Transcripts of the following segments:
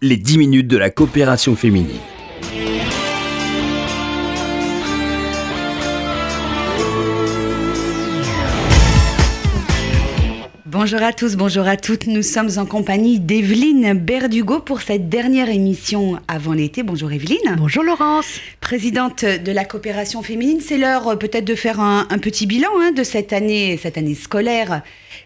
les 10 minutes de la coopération féminine. Bonjour à tous, bonjour à toutes. Nous sommes en compagnie d'Evelyne Berdugo pour cette dernière émission avant l'été. Bonjour Evelyne. Bonjour Laurence. Présidente de la coopération féminine, c'est l'heure euh, peut-être de faire un, un petit bilan hein, de cette année, cette année scolaire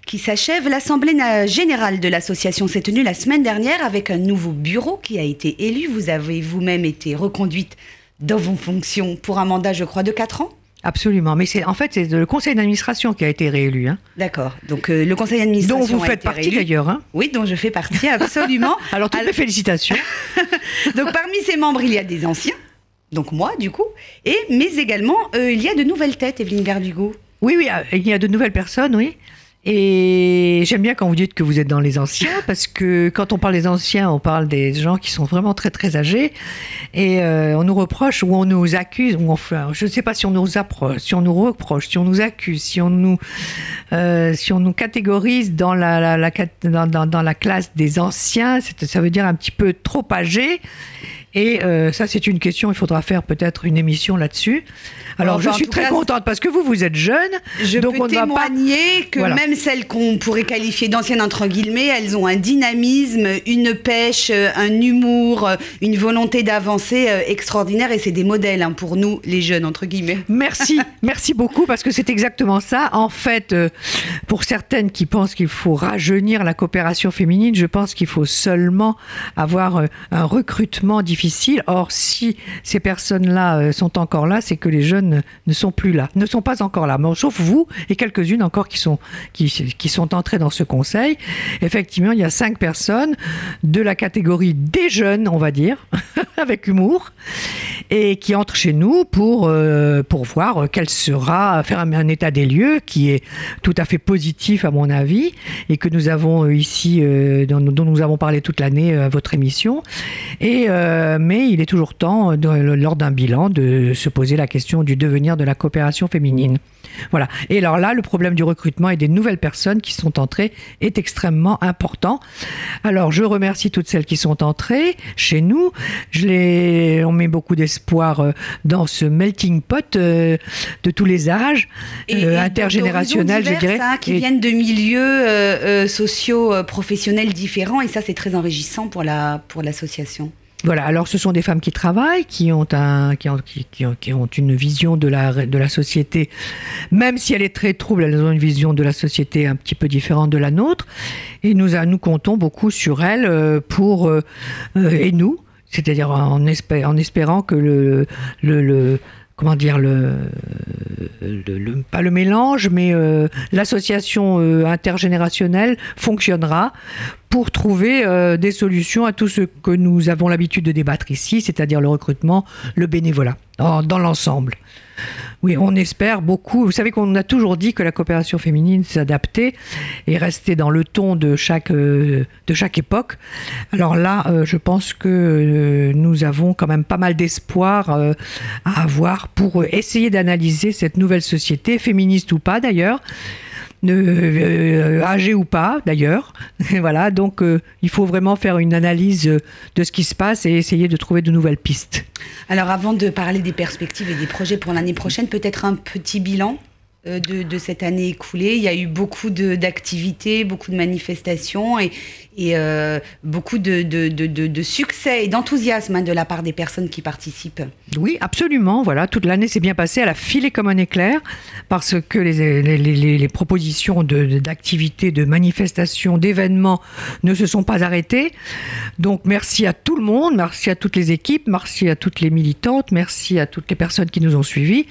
qui s'achève. L'Assemblée générale de l'association s'est tenue la semaine dernière avec un nouveau bureau qui a été élu. Vous avez vous-même été reconduite dans vos fonctions pour un mandat, je crois, de 4 ans Absolument, mais c'est en fait c'est le conseil d'administration qui a été réélu. Hein. D'accord. Donc euh, le conseil d'administration dont vous faites partie d'ailleurs. Hein. Oui, dont je fais partie absolument. Alors toutes mes félicitations. donc parmi ces membres, il y a des anciens, donc moi du coup, et mais également euh, il y a de nouvelles têtes, Evelyne Verdugo. Oui, oui, euh, il y a de nouvelles personnes, oui. Et j'aime bien quand vous dites que vous êtes dans les anciens, parce que quand on parle des anciens, on parle des gens qui sont vraiment très très âgés, et euh, on nous reproche ou on nous accuse, ou enfin, je ne sais pas si on nous approche, si on nous reproche, si on nous accuse, si on nous, euh, si on nous catégorise dans la, dans, dans, la classe des anciens, ça veut dire un petit peu trop âgé. Et euh, ça, c'est une question, il faudra faire peut-être une émission là-dessus. Alors, je suis très contente parce que vous, vous êtes jeune. Je donc peux on témoigner que même celles qu'on pourrait qualifier d'anciennes, entre guillemets, elles ont un dynamisme, une pêche, un humour, une volonté d'avancer euh, extraordinaire et c'est des modèles hein, pour nous, les jeunes, entre guillemets. Merci, merci beaucoup parce que c'est exactement ça. En fait, euh, pour certaines qui pensent qu'il faut rajeunir la coopération féminine, je pense qu'il faut seulement avoir euh, un recrutement Or, si ces personnes-là sont encore là, c'est que les jeunes ne, sont plus là, ne sont pas encore là. Mais sauf vous et quelques-unes encore qui sont, qui, sont entrées dans ce conseil. Effectivement, il y a cinq personnes de la catégorie des jeunes, on va dire, avec humour, et qui entrent chez nous pour, euh, pour voir quel sera, faire un, état des lieux qui est tout à fait positif à mon avis, et que nous avons ici, euh, dont, nous avons parlé toute l'année à votre émission. Et, euh, mais il est toujours temps, lors d'un bilan, de se poser la question du devenir de la coopération féminine. Voilà. Et alors là, le problème du recrutement et des nouvelles personnes qui sont entrées est extrêmement important. Alors, je remercie toutes celles qui sont entrées chez nous. Je les, on met beaucoup d'espoir euh, dans ce melting pot euh, de tous les âges, euh, intergénérationnel, je dirais. Hein, qui viennent de milieux sociaux, professionnels différents. Et ça, c'est très enrichissant pour la pour l'association. Voilà, alors ce sont des femmes qui travaillent, qui ont, un, qui ont, une vision de la, société, même si elle est très trouble, elles ont une vision de la société un petit peu différente de la nôtre. Et nous, nous comptons beaucoup sur elles euh, pour, euh, euh, et nous, c'est-à-dire en, espé en espérant que le comment dire le, le, pas le mélange mais euh, l'association euh, intergénérationnelle fonctionnera pour trouver euh, des solutions à tout ce que nous avons l'habitude de débattre ici, c'est-à-dire le recrutement, le bénévolat, dans l'ensemble. Oui, on espère beaucoup. Vous savez qu'on a toujours dit que la coopération féminine s'adaptait et restait dans le ton de chaque, euh, époque. Alors là, euh, je pense que euh, nous avons quand même pas mal d'espoir à avoir pour essayer d'analyser cette nouvelle société, féministe ou pas d'ailleurs, euh, âgé ou pas d'ailleurs. voilà, donc euh, il faut vraiment faire une analyse de ce qui se passe et essayer de trouver de nouvelles pistes. Alors avant de parler des perspectives et des projets pour l'année prochaine, peut-être un petit bilan euh, de, cette année écoulée. Il y a eu beaucoup d'activités, beaucoup de manifestations et, et euh, beaucoup de, de, de, succès et d'enthousiasme hein, de la part des personnes qui participent. Oui, absolument. Voilà, toute l'année s'est bien passée. Elle a filé comme un éclair parce que les, les, les, propositions d'activités, de, manifestations, d'événements ne se sont pas arrêtées. Donc merci à tout le monde, merci à toutes les équipes, merci à toutes les militantes, merci à toutes les personnes qui nous ont suivis.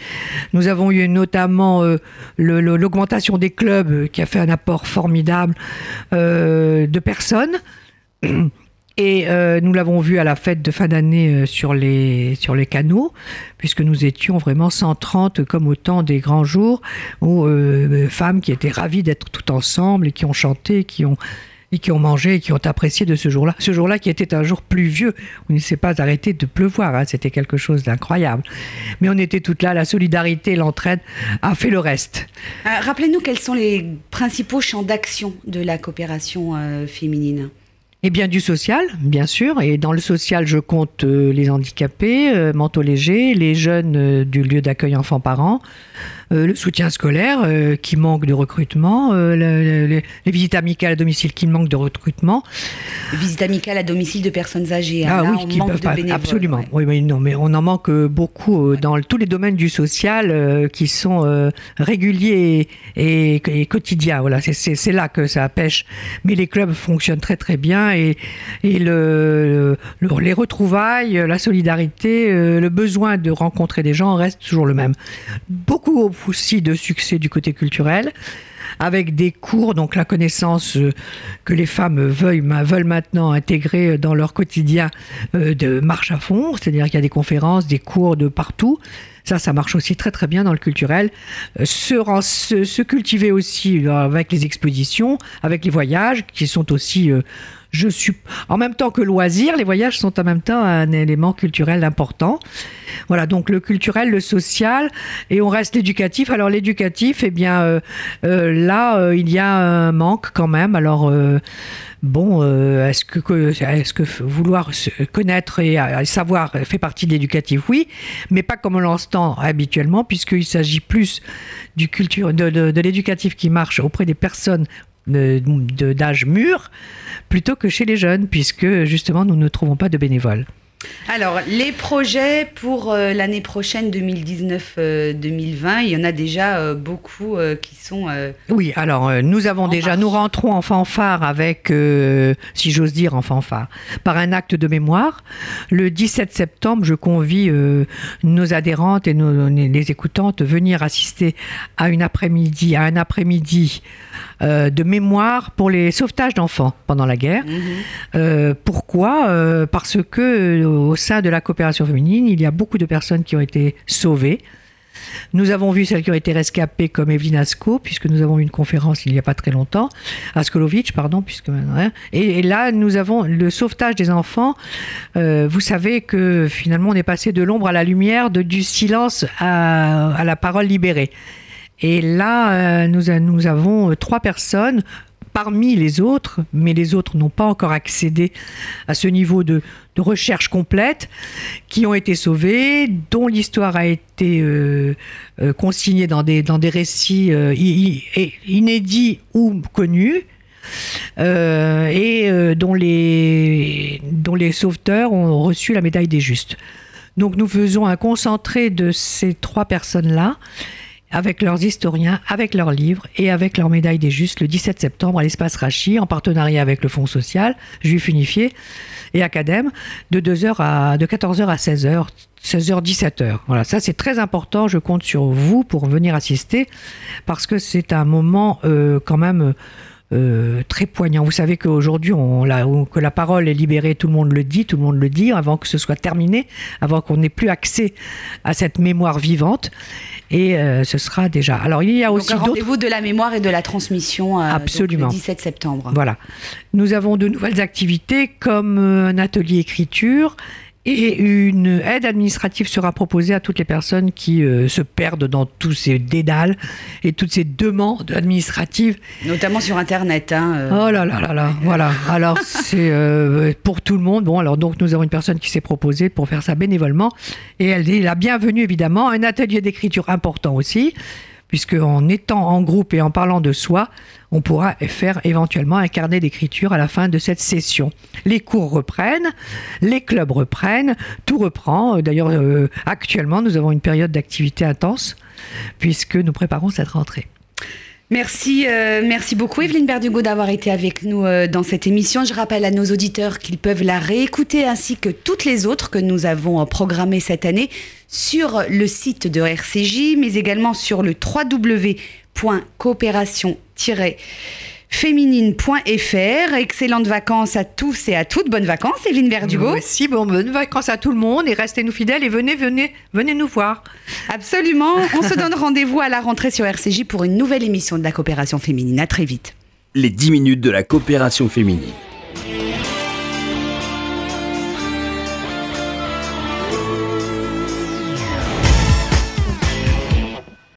Nous avons eu notamment euh, l'augmentation des clubs qui a fait un apport formidable euh, de personnes. Et euh, nous l'avons vu à la fête de fin d'année euh, sur, les, sur les canaux, puisque nous étions vraiment 130 comme au temps des grands jours, où femmes qui étaient ravies d'être toutes ensemble et qui ont chanté, qui ont et qui ont mangé et qui ont apprécié de ce jour-là. Ce jour-là qui était un jour pluvieux, où il ne s'est pas arrêté de pleuvoir, hein. c'était quelque chose d'incroyable. Mais on était toutes là, la solidarité, l'entraide a fait le reste. Rappelez-nous quels sont les principaux champs d'action de la coopération féminine Eh bien, du social, bien sûr. Et dans le social, je compte euh, les handicapés, euh, manteaux légers, les jeunes euh, du lieu d'accueil enfants-parents, euh, le soutien scolaire euh, qui manque de recrutement, euh, le- le- le- les visites amicales à domicile qui manquent de recrutement. Visite amicale à domicile de personnes âgées. hein. Ah Là, oui, on qui manque peuvent de Absolument. ouais. Oui, mais non, mais on en manque beaucoup dans tous les domaines du social qui sont réguliers et, et- et quotidiens. Voilà, c'est- là que ça pêche. Mais les clubs fonctionnent très très bien et, et le, le- les retrouvailles, la solidarité, le besoin de rencontrer des gens reste toujours le même. Beaucoup aussi de succès du côté culturel avec des cours, donc la connaissance euh, que les femmes veulent, ma- veulent maintenant intégrer dans leur quotidien euh, de marche à fond, c'est-à-dire qu'il y a des conférences, des cours de partout. Ça, ça marche aussi très très bien dans le culturel. Euh, Se, cultiver aussi euh, avec les expositions, avec les voyages, qui sont aussi, euh, je suis, en même temps que loisirs, les voyages sont en même temps un élément culturel important. Voilà, donc le culturel, le social, et on reste l'éducatif. Alors l'éducatif, eh bien euh, euh, là, euh, il y a un manque quand même. Alors bon, est-ce que, vouloir se connaître et savoir fait partie de l'éducatif? Oui, mais pas comme on l'entend habituellement, puisqu'il s'agit plus du culture, de, l'éducatif qui marche auprès des personnes d'âge mûr plutôt que chez les jeunes, puisque justement nous ne trouvons pas de bénévoles. Alors, les projets pour euh, l'année prochaine 2019-2020, il y en a déjà euh, beaucoup euh, qui sont... euh, Oui, alors euh, nous avons déjà, marche. nous rentrons en fanfare avec, euh, si j'ose dire, en fanfare, par un acte de mémoire. Le 17 septembre, je convie euh, nos adhérentes et nos, les écoutantes venir assister à une après-midi, à un après-midi euh, de mémoire pour les sauvetages d'enfants pendant la guerre. Euh, pourquoi? Euh, Parce que euh, au sein de la coopération féminine, il y a beaucoup de personnes qui ont été sauvées. Nous avons vu celles qui ont été rescapées comme Evelyne Asko, puisque nous avons eu une conférence il n'y a pas très longtemps, Askolovitch, pardon, hein. et, là nous avons le sauvetage des enfants. Euh, vous savez que finalement on est passé de l'ombre à la lumière, du silence à, la parole libérée. Et là, euh, nous avons euh, trois personnes parmi les autres, mais les autres n'ont pas encore accédé à ce niveau de, recherche complète, qui ont été sauvées, dont l'histoire a été euh, euh, consignée dans des, dans des récits euh, inédits ou connus. et dont, les, dont les sauveteurs ont reçu la médaille des justes. Donc nous faisons un concentré de ces trois personnes-là avec leurs historiens, avec leurs livres et avec leur médaille des justes le 17 septembre à l'espace Rachi en partenariat avec le Fonds social, Juif Unifié et Acadème de 2h à de 14h à 16h, 16h 17h. Voilà, ça c'est très important, je compte sur vous pour venir assister parce que c'est un moment euh, quand même euh, très poignant. Vous savez qu'aujourd'hui, on, la, que la parole est libérée, tout le monde le dit, tout le monde le dit, avant que ce soit terminé, avant qu'on n'ait plus accès à cette mémoire vivante. Et euh, ce sera déjà. Alors, il y a donc aussi rendez-vous de la mémoire et de la transmission euh, donc Absolument. le 17 septembre. Voilà. Nous avons de nouvelles activités comme euh, un atelier écriture et une aide administrative sera proposée à toutes les personnes qui euh, se perdent dans tous ces dédales et toutes ces demandes administratives Notamment sur Internet. hein, euh. Oh là là là là, voilà. Alors c'est euh, pour tout le monde. Bon, alors donc nous avons une personne qui s'est proposée pour faire ça bénévolement et elle est la bienvenue évidemment. Un atelier d'écriture important aussi, puisque en étant en groupe et en parlant de soi, on pourra faire éventuellement un carnet d'écriture à la fin de cette session. Les cours reprennent, les clubs reprennent, tout reprend. Euh, D'ailleurs, euh, actuellement, nous avons une période d'activité intense puisque nous préparons cette rentrée. Merci, euh, merci beaucoup Evelyne Berdugo d'avoir été avec nous euh, dans cette émission. Je rappelle à nos auditeurs qu'ils peuvent la réécouter ainsi que toutes les autres que nous avons euh, programmées cette année sur le site de RCJ, mais également sur le www.coopération-féminine.fr. Excellentes vacances à tous et à toutes. Bonnes vacances Evelyne Berdugo. Merci, bon, bonnes vacances à tout le monde et restez-nous fidèles et venez, venez, venez nous voir. Absolument. On se donne rendez-vous à la rentrée sur RCJ pour une nouvelle émission de la coopération féminine. À très vite. Les 10 minutes de la coopération féminine.